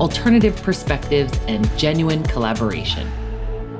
alternative perspectives, and genuine collaboration.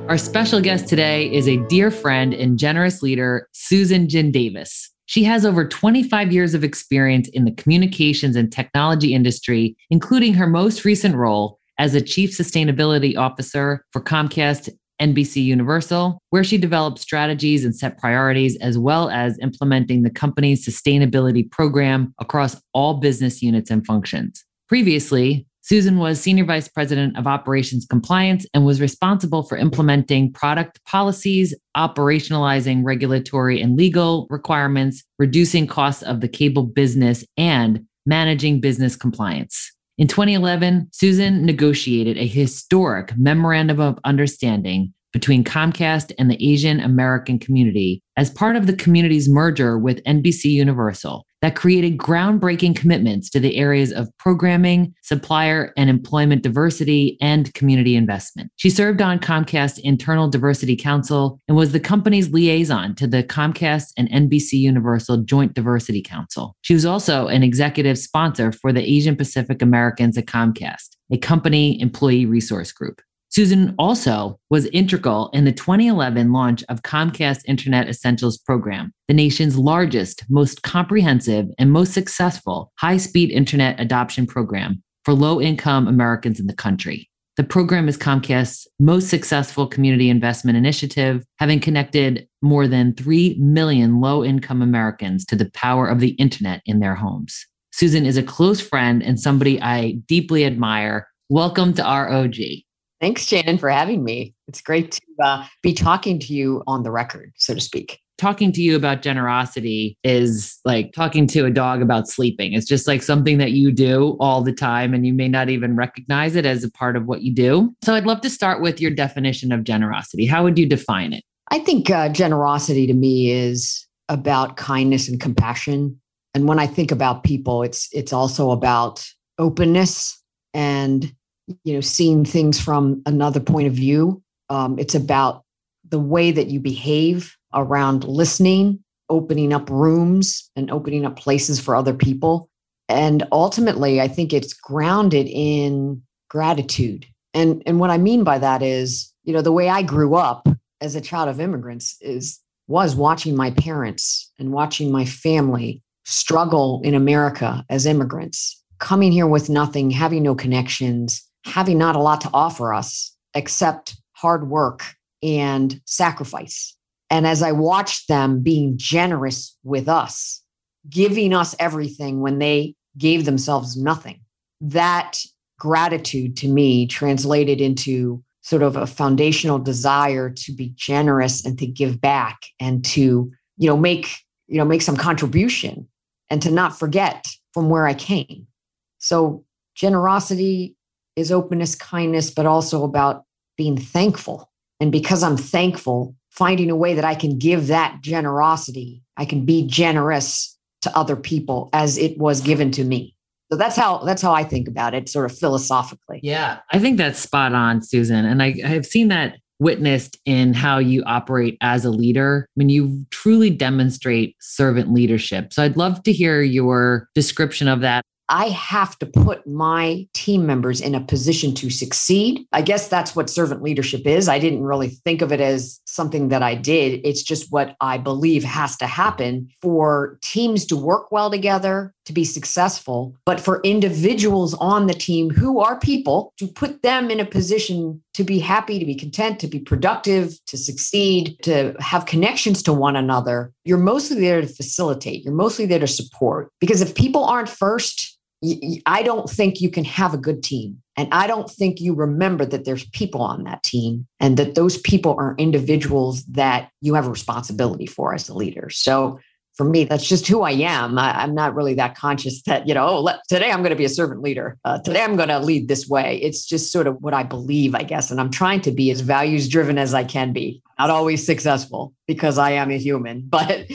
Our special guest today is a dear friend and generous leader, Susan Jin Davis. She has over 25 years of experience in the communications and technology industry, including her most recent role as a chief sustainability officer for Comcast NBC Universal, where she developed strategies and set priorities, as well as implementing the company's sustainability program across all business units and functions. Previously, Susan was Senior Vice President of Operations Compliance and was responsible for implementing product policies, operationalizing regulatory and legal requirements, reducing costs of the cable business, and managing business compliance. In 2011, Susan negotiated a historic memorandum of understanding between Comcast and the Asian American community as part of the community's merger with NBC Universal that created groundbreaking commitments to the areas of programming, supplier and employment diversity, and community investment. She served on Comcast Internal Diversity Council and was the company's liaison to the Comcast and NBC Universal Joint Diversity Council. She was also an executive sponsor for the Asian Pacific Americans at Comcast, a company employee resource group. Susan also was integral in the 2011 launch of Comcast Internet Essentials program, the nation's largest, most comprehensive, and most successful high speed internet adoption program for low income Americans in the country. The program is Comcast's most successful community investment initiative, having connected more than 3 million low income Americans to the power of the internet in their homes. Susan is a close friend and somebody I deeply admire. Welcome to ROG. Thanks, Shannon, for having me. It's great to uh, be talking to you on the record, so to speak. Talking to you about generosity is like talking to a dog about sleeping. It's just like something that you do all the time, and you may not even recognize it as a part of what you do. So, I'd love to start with your definition of generosity. How would you define it? I think uh, generosity to me is about kindness and compassion. And when I think about people, it's it's also about openness and you know seeing things from another point of view. Um, it's about the way that you behave around listening opening up rooms and opening up places for other people. And ultimately i think it's grounded in gratitude. And and what i mean by that is you know the way i grew up as a child of immigrants is was watching my parents and watching my family struggle in america as immigrants coming here with nothing having no connections having not a lot to offer us except hard work and sacrifice. And as I watched them being generous with us, giving us everything when they gave themselves nothing, that gratitude to me translated into sort of a foundational desire to be generous and to give back and to you know make you know make some contribution and to not forget from where i came so generosity is openness, kindness, but also about being thankful. And because I'm thankful, finding a way that I can give that generosity, I can be generous to other people as it was given to me. So that's how that's how I think about it, sort of philosophically. Yeah, I think that's spot on, Susan. And I, I've seen that witnessed in how you operate as a leader when you truly demonstrate servant leadership. So I'd love to hear your description of that. I have to put my team members in a position to succeed. I guess that's what servant leadership is. I didn't really think of it as something that I did. It's just what I believe has to happen for teams to work well together, to be successful, but for individuals on the team who are people to put them in a position to be happy, to be content, to be productive, to succeed, to have connections to one another. You're mostly there to facilitate, you're mostly there to support. Because if people aren't first, I don't think you can have a good team. And I don't think you remember that there's people on that team and that those people are individuals that you have a responsibility for as a leader. So for me, that's just who I am. I, am not really that conscious that, you know, oh, let, today I'm going to be a servant leader. Uh, today I'm going to lead this way. It's just sort of what I believe, I guess. And I'm trying to be as values driven as I can be. Not always successful because I am a human, but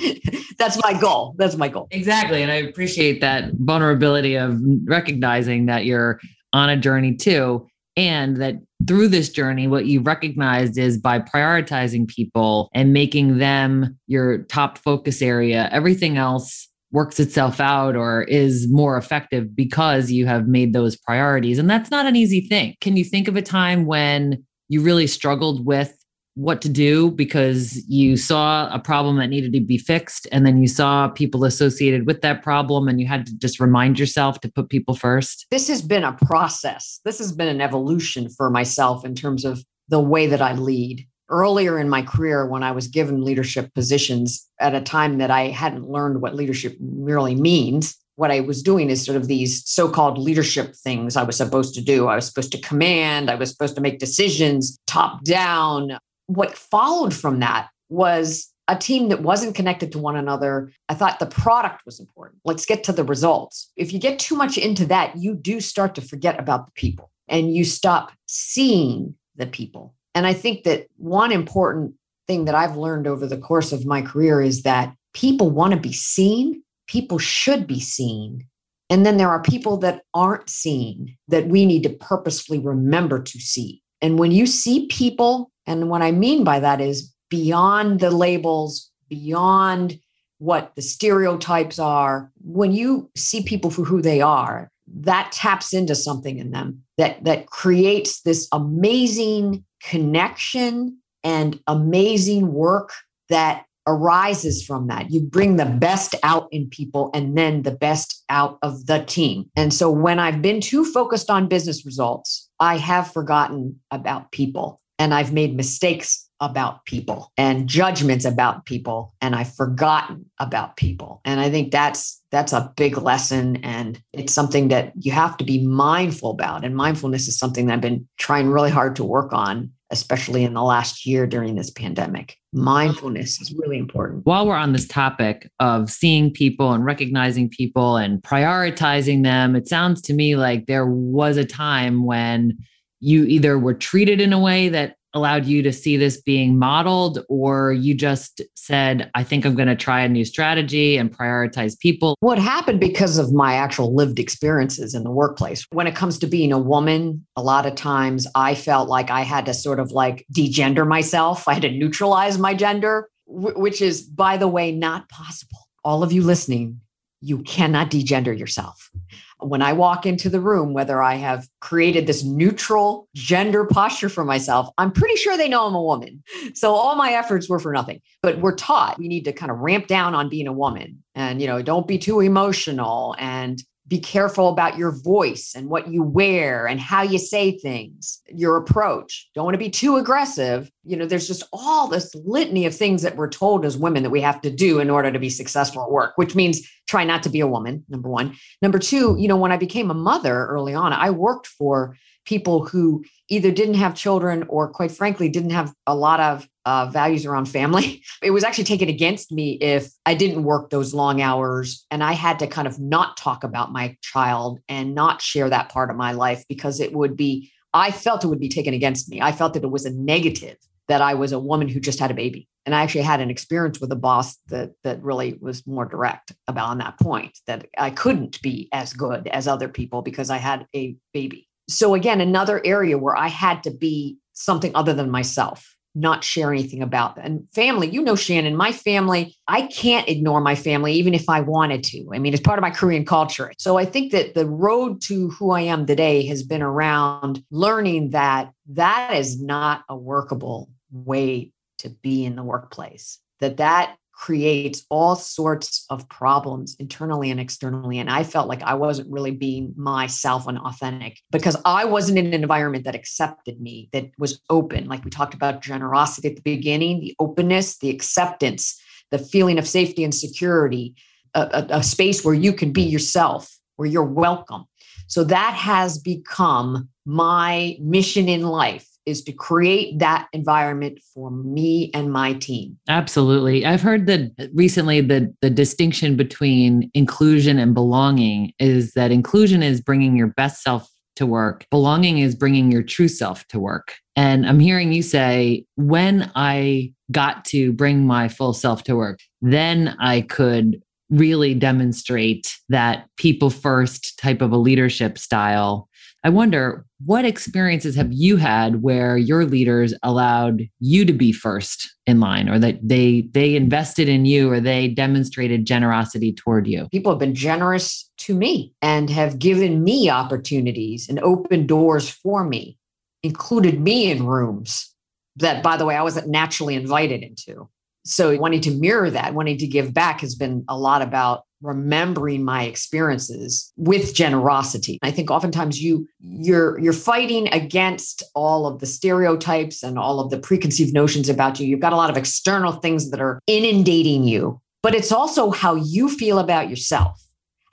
that's my goal. That's my goal. Exactly. And I appreciate that vulnerability of recognizing that you're on a journey too. And that through this journey, what you've recognized is by prioritizing people and making them your top focus area, everything else works itself out or is more effective because you have made those priorities. And that's not an easy thing. Can you think of a time when you really struggled with what to do because you saw a problem that needed to be fixed and then you saw people associated with that problem and you had to just remind yourself to put people first? This has been a process. This has been an evolution for myself in terms of the way that I lead. Earlier in my career, when I was given leadership positions at a time that I hadn't learned what leadership really means, what I was doing is sort of these so called leadership things I was supposed to do. I was supposed to command, I was supposed to make decisions top down what followed from that was a team that wasn't connected to one another. I thought the product was important. Let's get to the results. If you get too much into that, you do start to forget about the people and you stop seeing the people. And I think that one important thing that I've learned over the course of my career is that people want to be seen, people should be seen. And then there are people that aren't seen that we need to purposefully remember to see. And when you see people and what I mean by that is beyond the labels, beyond what the stereotypes are. When you see people for who they are, that taps into something in them that that creates this amazing connection and amazing work that arises from that. You bring the best out in people and then the best out of the team. And so when I've been too focused on business results, I have forgotten about people and I've made mistakes about people and judgments about people and I've forgotten about people. And I think that's that's a big lesson and it's something that you have to be mindful about. And mindfulness is something that I've been trying really hard to work on, especially in the last year during this pandemic. Mindfulness is really important. While we're on this topic of seeing people and recognizing people and prioritizing them, it sounds to me like there was a time when you either were treated in a way that allowed you to see this being modeled or you just said i think i'm going to try a new strategy and prioritize people. What happened because of my actual lived experiences in the workplace? When it comes to being a woman a lot of times i felt like i had to sort of like degender myself. I had to neutralize my gender which is by the way not possible. All of you listening you cannot degender yourself when I walk into the room, whether I have created this neutral gender posture for myself, I'm pretty sure they know I'm a woman. So all my efforts were for nothing. But we're taught we need to kind of ramp down on being a woman and, you know, don't be too emotional and be careful about your voice and what you wear and how you say things, your approach. Don't want to be too aggressive. You know, there's just all this litany of things that we're told as women that we have to do in order to be successful at work, which means try not to be a woman, number one. Number two, you know, when I became a mother early on, I worked for people who either didn't have children or quite frankly didn't have a lot of uh, values around family. It was actually taken against me if i didn't work those long hours and i had to kind of not talk about my child and not share that part of my life because it would be i felt it would be taken against me. I felt that it was a negative that i was a woman who just had a baby. And i actually had an experience with a boss that that really was more direct about on that point that i couldn't be as good as other people because i had a baby. So again another area where i had to be something other than myself not share anything about that. and family you know shannon my family i can't ignore my family even if i wanted to i mean it's part of my korean culture so i think that the road to who i am today has been around learning that that is not a workable way to be in the workplace that that creates all sorts of problems internally and externally. And I felt like I wasn't really being myself and authentic because I wasn't in an environment that accepted me, that was open. Like we talked about generosity at the beginning, the openness, the acceptance, the feeling of safety and security, a, a, a space where you can be yourself, where you're welcome. So that has become my mission in life is to create that environment for me and my team. Absolutely. I've heard that recently the the distinction between inclusion and belonging is that inclusion is bringing your best self to work. Belonging is bringing your true self to work. And I'm hearing you say when I got to bring my full self to work, then I could really demonstrate that people first type of a leadership style. I wonder what experiences have you had where your leaders allowed you to be first in line or that they they invested in you or they demonstrated generosity toward you? People have been generous to me and have given me opportunities and opened doors for me, included me in rooms that by the way I wasn't naturally invited into. So wanting to mirror that, wanting to give back has been a lot about remembering my experiences with generosity. I think oftentimes you you're you're fighting against all of the stereotypes and all of the preconceived notions about you. You've got a lot of external things that are inundating you, but it's also how you feel about yourself.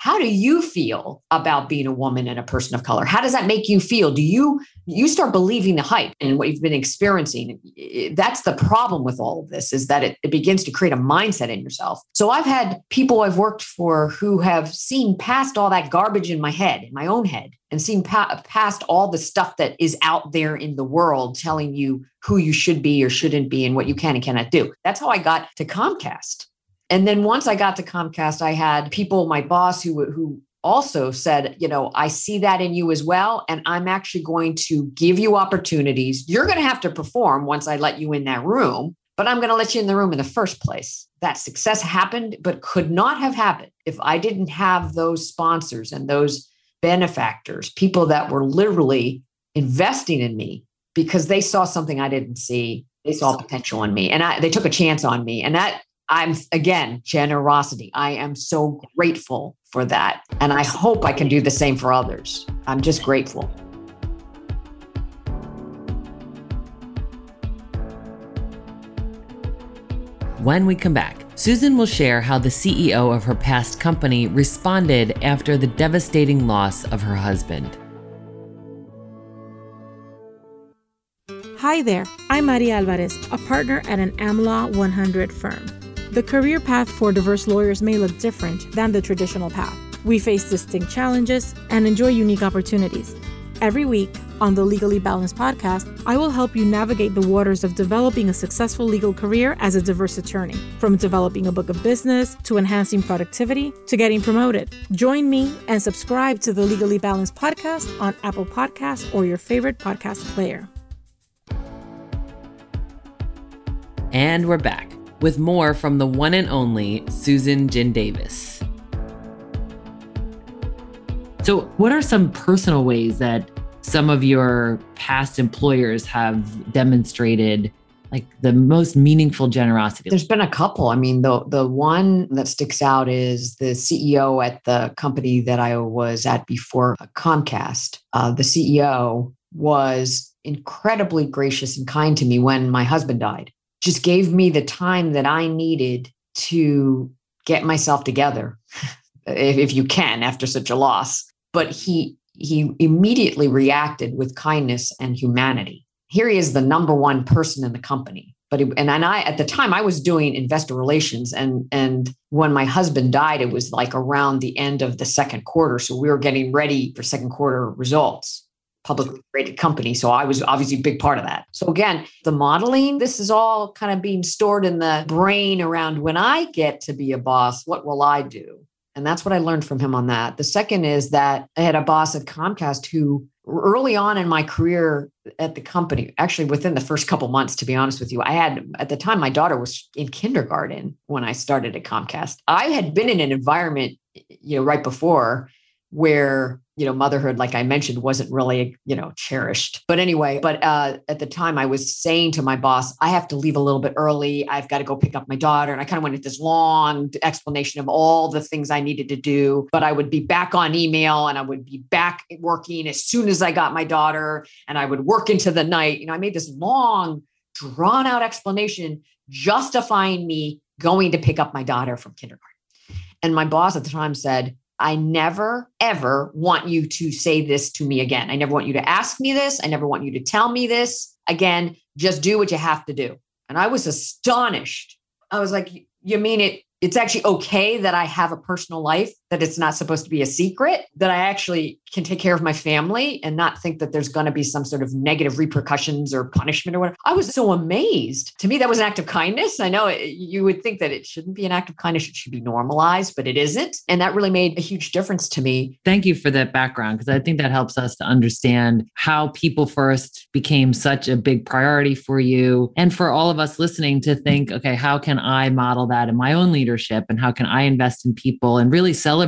How do you feel about being a woman and a person of color? How does that make you feel? Do you you start believing the hype and what you've been experiencing? That's the problem with all of this is that it, it begins to create a mindset in yourself. So I've had people I've worked for who have seen past all that garbage in my head, in my own head, and seen pa- past all the stuff that is out there in the world telling you who you should be or shouldn't be and what you can and cannot do. That's how I got to Comcast. And then once I got to Comcast, I had people, my boss, who who also said, you know, I see that in you as well. And I'm actually going to give you opportunities. You're going to have to perform once I let you in that room, but I'm going to let you in the room in the first place. That success happened, but could not have happened if I didn't have those sponsors and those benefactors, people that were literally investing in me because they saw something I didn't see. They saw potential in me and I, they took a chance on me. And that I'm again, generosity. I am so grateful for that. And I hope I can do the same for others. I'm just grateful. When we come back, Susan will share how the CEO of her past company responded after the devastating loss of her husband. Hi there, I'm Maria Alvarez, a partner at an AmLaw 100 firm. The career path for diverse lawyers may look different than the traditional path. We face distinct challenges and enjoy unique opportunities. Every week on the Legally Balanced podcast, I will help you navigate the waters of developing a successful legal career as a diverse attorney, from developing a book of business to enhancing productivity to getting promoted. Join me and subscribe to the Legally Balanced podcast on Apple Podcasts or your favorite podcast player. And we're back with more from the one and only Susan Jin Davis. So, what are some personal ways that some of your past employers have demonstrated like the most meaningful generosity? There's been a couple. I mean, the the one that sticks out is the CEO at the company that I was at before Comcast. Uh, the CEO was incredibly gracious and kind to me when my husband died just gave me the time that I needed to get myself together, if, if you can, after such a loss. But he he immediately reacted with kindness and humanity. Here he is, the number one person in the company. But he, and, and I at the time I was doing investor relations, and and when my husband died, it was like around the end of the second quarter, so we were getting ready for second quarter results publicly traded company. So I was obviously a big part of that. So again, the modeling, this is all kind of being stored in the brain around when I get to be a boss, what will I do? And that's what I learned from him on that. The second is that I had a boss at Comcast who early on in my career at the company, actually within the first couple months, to be honest with you, I had at the time my daughter was in kindergarten when I started at Comcast. I had been in an environment, you know, right before where you know motherhood like i mentioned wasn't really you know cherished. But anyway but uh, at the time i was saying to my boss i have to leave a little bit early. I've got to go pick up my daughter. And i kind of went into this long explanation of all the things i needed to do but i would be back on email and i would be back working as soon as i got my daughter and i would work into the night. You know i made this long drawn out explanation justifying me going to pick up my daughter from kindergarten. And my boss at the time said I never, ever want you to say this to me again. I never want you to ask me this. I never want you to tell me this. again, just do what you have to do. And I was astonished. I was like, you mean it it's actually okay that I have a personal life, that it's not supposed to be a secret, that I actually can take care of my family and not think that there's going to be some sort of negative repercussions or punishment or whatever. I was so amazed. To me, that was an act of kindness. I know it, you would think that it shouldn't be an act of kindness, it should be normalized, but it isn't. And that really made a huge difference to me. Thank you for that background because I think that helps us to understand how people first became such a big priority for you and for all of us listening to think, okay, how can I model that in my own leadership and how can I invest in people and really celebrate?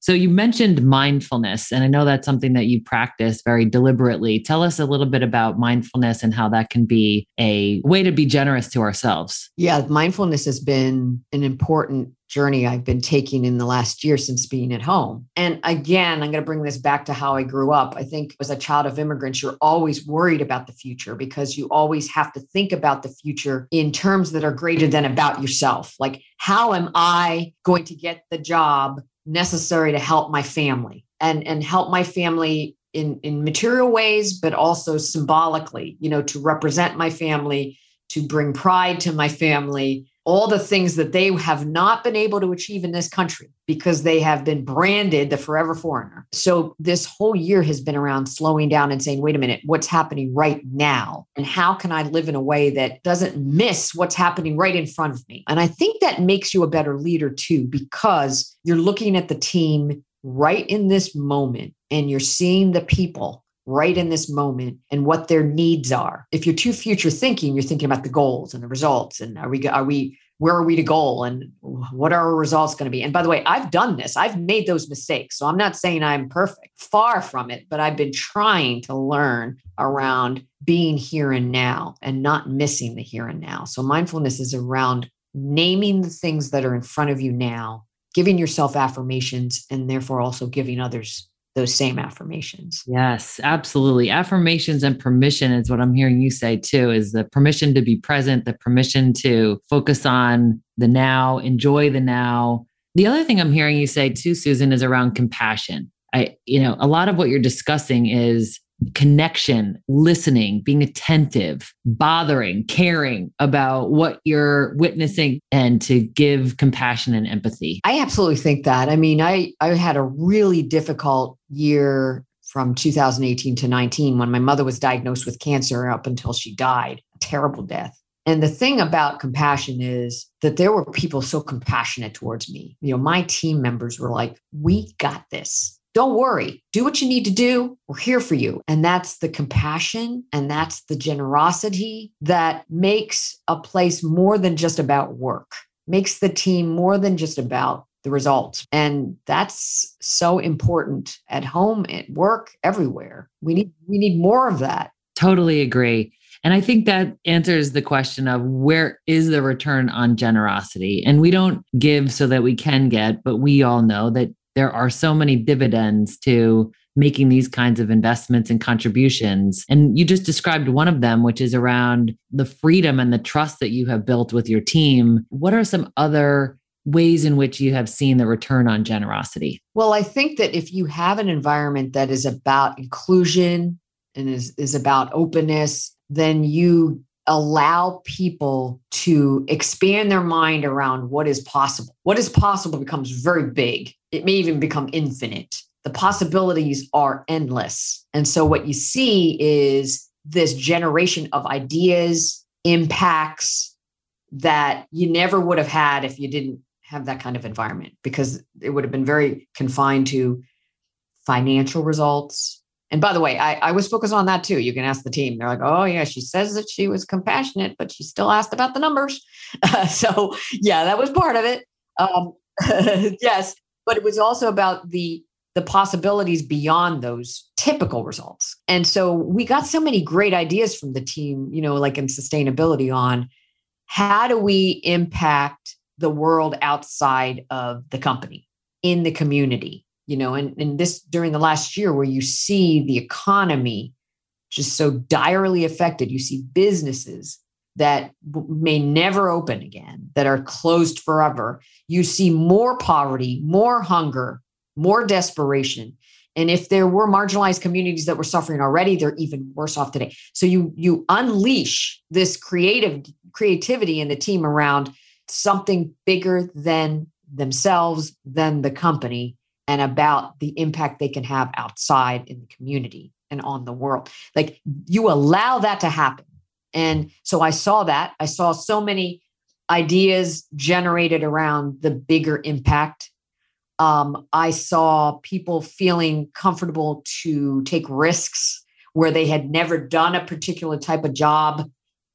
So you mentioned mindfulness, and I know that's something that you practice very deliberately. Tell us a little bit about mindfulness and how that can be a way to be generous to ourselves. Yeah, mindfulness has been an important journey I've been taking in the last year since being at home. And again, I'm going to bring this back to how I grew up. I think as a child of immigrants, you're always worried about the future because you always have to think about the future in terms that are greater than about yourself. Like, how am I going to get the job necessary to help my family and, and help my family in, in material ways, but also symbolically, you know, to represent my family, to bring pride to my family all the things that they have not been able to achieve in this country because they have been branded the forever foreigner. So this whole year has been around slowing down and saying, wait a minute, what's happening right now? And how can I live in a way that doesn't miss what's happening right in front of me? And I think that makes you a better leader too, because you're looking at the team right in this moment and you're seeing the people right in this moment and what their needs are. If you're too future thinking, you're thinking about the goals and the results and are we are we where are we to goal and what are our results going to be? And by the way, I've done this. I've made those mistakes. So I'm not saying I'm perfect. Far from it, but I've been trying to learn around being here and now and not missing the here and now. So mindfulness is around naming the things that are in front of you now, giving yourself affirmations and therefore also giving others those same affirmations. Yes, absolutely. Affirmations and permission is what I'm hearing you say too is the permission to be present, the permission to focus on the now, enjoy the now. The other thing I'm hearing you say too Susan is around compassion. I you know, a lot of what you're discussing is connection, listening, being attentive, bothering, caring about what you're witnessing and to give compassion and empathy. I absolutely think that. I mean, I I had a really difficult year from 2018 to 19 when my mother was diagnosed with cancer up until she died, a terrible death. And the thing about compassion is that there were people so compassionate towards me. You know, my team members were like, "We got this don't worry, do what you need to do. We're here for you. And that's the compassion and that's the generosity that makes a place more than just about work, makes the team more than just about the results. And that's so important at home, at work, everywhere. We need we need more of that. Totally agree. And I think that answers the question of where is the return on generosity? And we don't give so that we can get, but we all know that there are so many dividends to making these kinds of investments and contributions. And you just described one of them, which is around the freedom and the trust that you have built with your team. What are some other ways in which you have seen the return on generosity? Well, I think that if you have an environment that is about inclusion and is, is about openness, then you allow people to expand their mind around what is possible. What is possible becomes very big. It may even become infinite. The possibilities are endless. And so, what you see is this generation of ideas, impacts that you never would have had if you didn't have that kind of environment, because it would have been very confined to financial results, and by the way, I, I was focused on that too. You can ask the team. They're like, oh, yeah, she says that she was compassionate, but she still asked about the numbers. Uh, so, yeah, that was part of it. Um, yes. But it was also about the the possibilities beyond those typical results. And so we got so many great ideas from the team, you know, like in sustainability on how do we impact the world outside of the company in the community you know and, and this during the last year where you see the economy just so direly affected you see businesses that may never open again that are closed forever. You see more poverty more hunger more desperation. And if there were marginalized communities that were suffering already, they're even worse off today. So you you unleash this creative creativity in the team around something bigger than themselves, than the company, and about the impact they can have outside in the community and on the world. Like you allow that to happen. And so I saw that. I saw so many ideas generated around the bigger impact. Um, I saw people feeling comfortable to take risks where they had never done a particular type of job.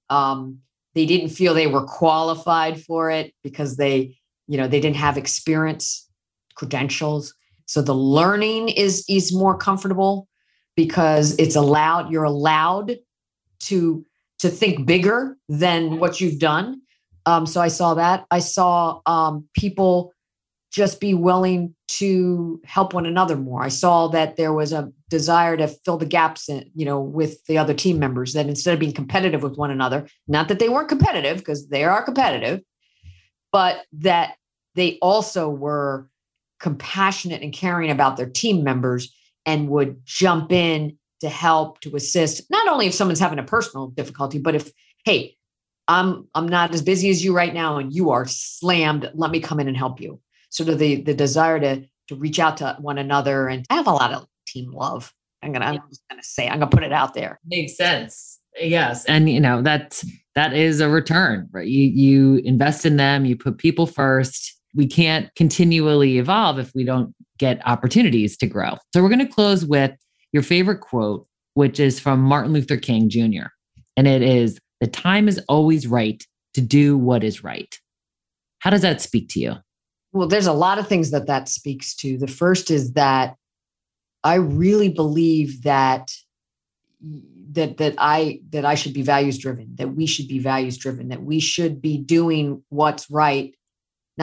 Um, they didn't feel they were qualified for it because they, you know, they didn't have experience, credentials. So the learning is is more comfortable because it's allowed. You're allowed to to think bigger than what you've done. Um, so I saw that. I saw um, people just be willing to help one another more. I saw that there was a desire to fill the gaps, in, you know, with the other team members. That instead of being competitive with one another, not that they weren't competitive because they are competitive, but that they also were compassionate and caring about their team members and would jump in to help to assist not only if someone's having a personal difficulty but if hey i'm i'm not as busy as you right now and you are slammed let me come in and help you. Sort of the the desire to to reach out to one another and I have a lot of team love. I'm gonna i'm just gonna say i'm gonna put it out there. Makes sense. Yes. And you know that's that is a return right? You you invest in them you put people first we can't continually evolve if we don't get opportunities to grow so we're going to close with your favorite quote, which is from Martin Luther King Jr. And it is The time is always right to do what is right. How does that speak to you? Well, there's a lot of things that that speaks to. The first is that I really believe that that that I that I should be values driven, that we should be values driven, that we should be doing what's right,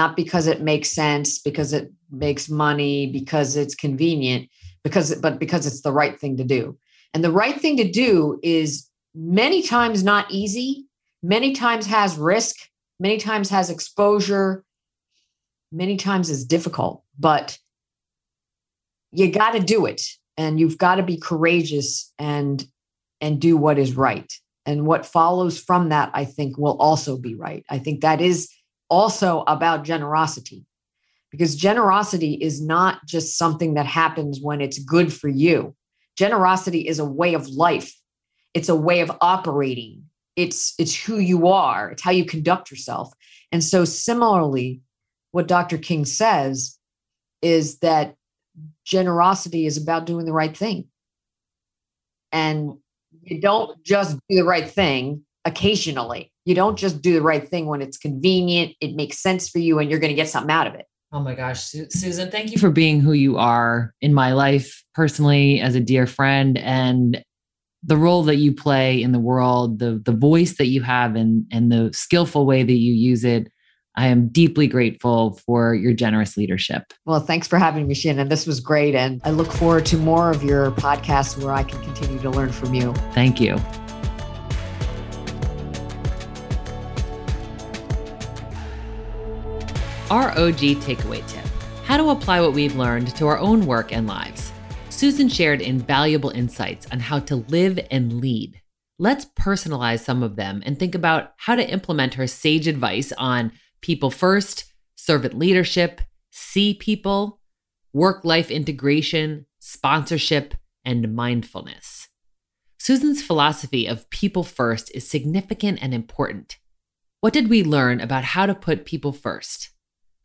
not because it makes sense, because it makes money, because it's convenient, because but because it's the right thing to do. And the right thing to do is many times not easy many times has risk many times has exposure many times is difficult but you got to do it and you've got to be courageous and and do what is right. And what follows from that i think will also be right. I think that is also about generosity because generosity is not just something that happens when it's good for you. Generosity is a way of life. It's a way of operating. It's it's who you are. It's how you conduct yourself. And so similarly, what Dr. King says is that generosity is about doing the right thing. And you don't just do the right thing occasionally. You don't just do the right thing when it's convenient, it makes sense for you, and you're going to get something out of it. Oh my gosh, Susan, thank you for being who you are in my life personally as a dear friend and the role that you play in the world, the the voice that you have and and the skillful way that you use it. I am deeply grateful for your generous leadership. Well, thanks for having me, Shannon. This was great. And I look forward to more of your podcasts where I can continue to learn from you. Thank you. ROG takeaway tip how to apply what we've learned to our own work and lives. Susan shared invaluable insights on how to live and lead. Let's personalize some of them and think about how to implement her sage advice on people first, servant leadership, see people, work life integration, sponsorship, and mindfulness. Susan's philosophy of people first is significant and important. What did we learn about how to put people first?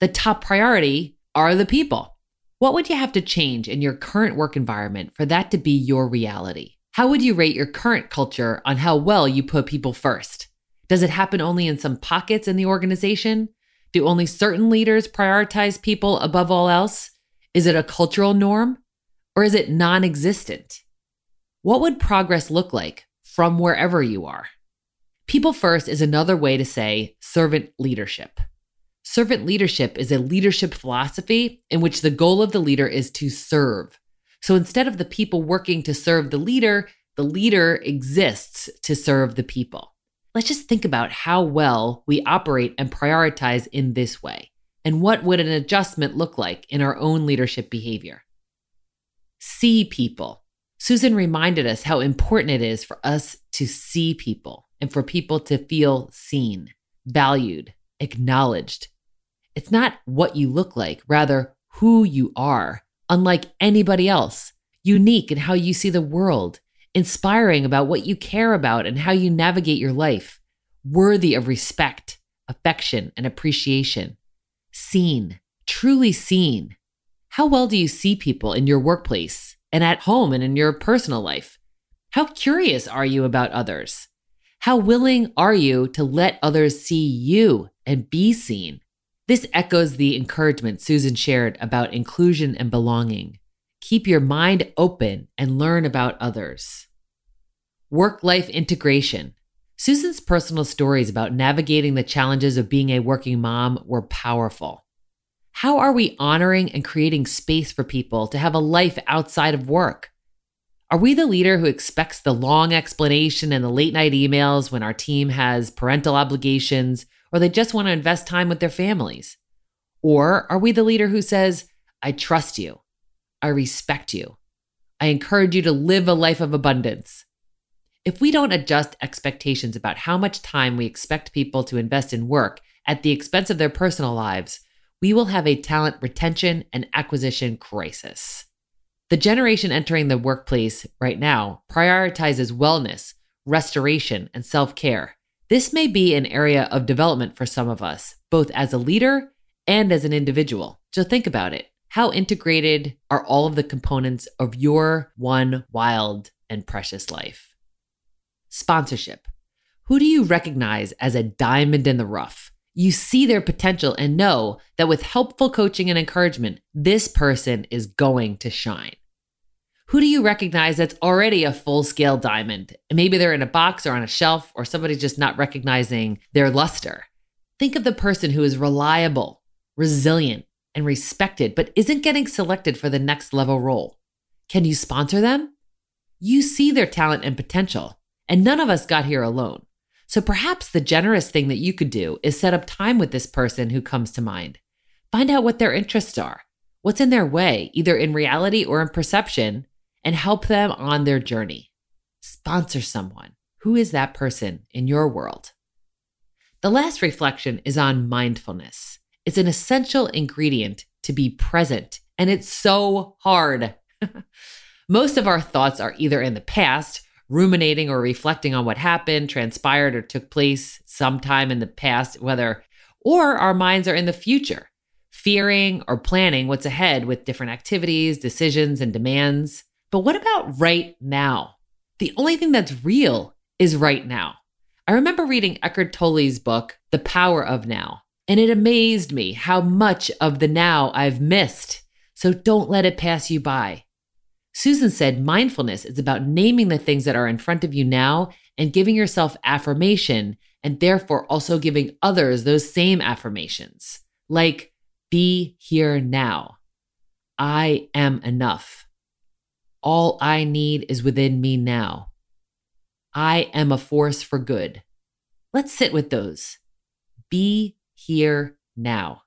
The top priority are the people. What would you have to change in your current work environment for that to be your reality? How would you rate your current culture on how well you put people first? Does it happen only in some pockets in the organization? Do only certain leaders prioritize people above all else? Is it a cultural norm? Or is it non existent? What would progress look like from wherever you are? People first is another way to say servant leadership. Servant leadership is a leadership philosophy in which the goal of the leader is to serve. So instead of the people working to serve the leader, the leader exists to serve the people. Let's just think about how well we operate and prioritize in this way. And what would an adjustment look like in our own leadership behavior? see people. Susan reminded us how important it is for us to see people and for people to feel seen, valued, acknowledged. It's not what you look like, rather, who you are, unlike anybody else, unique in how you see the world, inspiring about what you care about and how you navigate your life, worthy of respect, affection, and appreciation. Seen, truly seen. How well do you see people in your workplace and at home and in your personal life? How curious are you about others? How willing are you to let others see you and be seen? This echoes the encouragement Susan shared about inclusion and belonging. Keep your mind open and learn about others. Work life integration. Susan's personal stories about navigating the challenges of being a working mom were powerful. How are we honoring and creating space for people to have a life outside of work? Are we the leader who expects the long explanation and the late night emails when our team has parental obligations or they just want to invest time with their families? Or are we the leader who says, I trust you, I respect you, I encourage you to live a life of abundance? If we don't adjust expectations about how much time we expect people to invest in work at the expense of their personal lives, we will have a talent retention and acquisition crisis. The generation entering the workplace right now prioritizes wellness, restoration, and self care. This may be an area of development for some of us, both as a leader and as an individual. So think about it. How integrated are all of the components of your one wild and precious life? Sponsorship. Who do you recognize as a diamond in the rough? You see their potential and know that with helpful coaching and encouragement, this person is going to shine. Who do you recognize that's already a full scale diamond? Maybe they're in a box or on a shelf, or somebody's just not recognizing their luster. Think of the person who is reliable, resilient, and respected, but isn't getting selected for the next level role. Can you sponsor them? You see their talent and potential, and none of us got here alone. So perhaps the generous thing that you could do is set up time with this person who comes to mind. Find out what their interests are, what's in their way, either in reality or in perception, and help them on their journey. Sponsor someone. Who is that person in your world? The last reflection is on mindfulness. It's an essential ingredient to be present, and it's so hard. Most of our thoughts are either in the past, ruminating or reflecting on what happened, transpired, or took place sometime in the past, whether, or our minds are in the future, fearing or planning what's ahead with different activities, decisions, and demands. But what about right now? The only thing that's real is right now. I remember reading Eckhart Tolle's book, The Power of Now, and it amazed me how much of the now I've missed. So don't let it pass you by. Susan said mindfulness is about naming the things that are in front of you now and giving yourself affirmation, and therefore also giving others those same affirmations, like be here now. I am enough. All I need is within me now. I am a force for good. Let's sit with those. Be here now.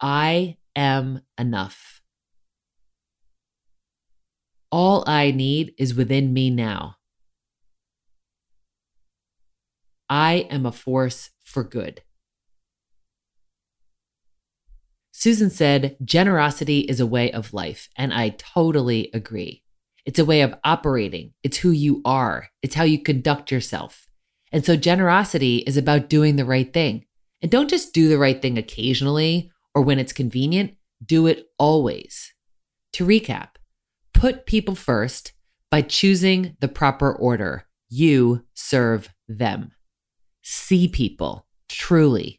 I am enough. All I need is within me now. I am a force for good. Susan said, generosity is a way of life. And I totally agree. It's a way of operating, it's who you are, it's how you conduct yourself. And so generosity is about doing the right thing. And don't just do the right thing occasionally or when it's convenient, do it always. To recap, put people first by choosing the proper order. You serve them. See people truly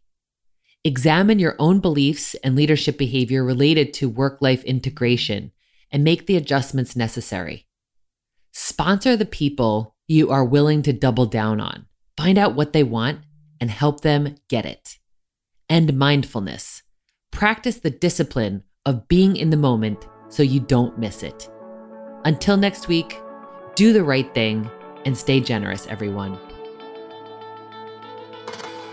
Examine your own beliefs and leadership behavior related to work life integration and make the adjustments necessary. Sponsor the people you are willing to double down on. Find out what they want and help them get it. And mindfulness. Practice the discipline of being in the moment so you don't miss it. Until next week, do the right thing and stay generous, everyone.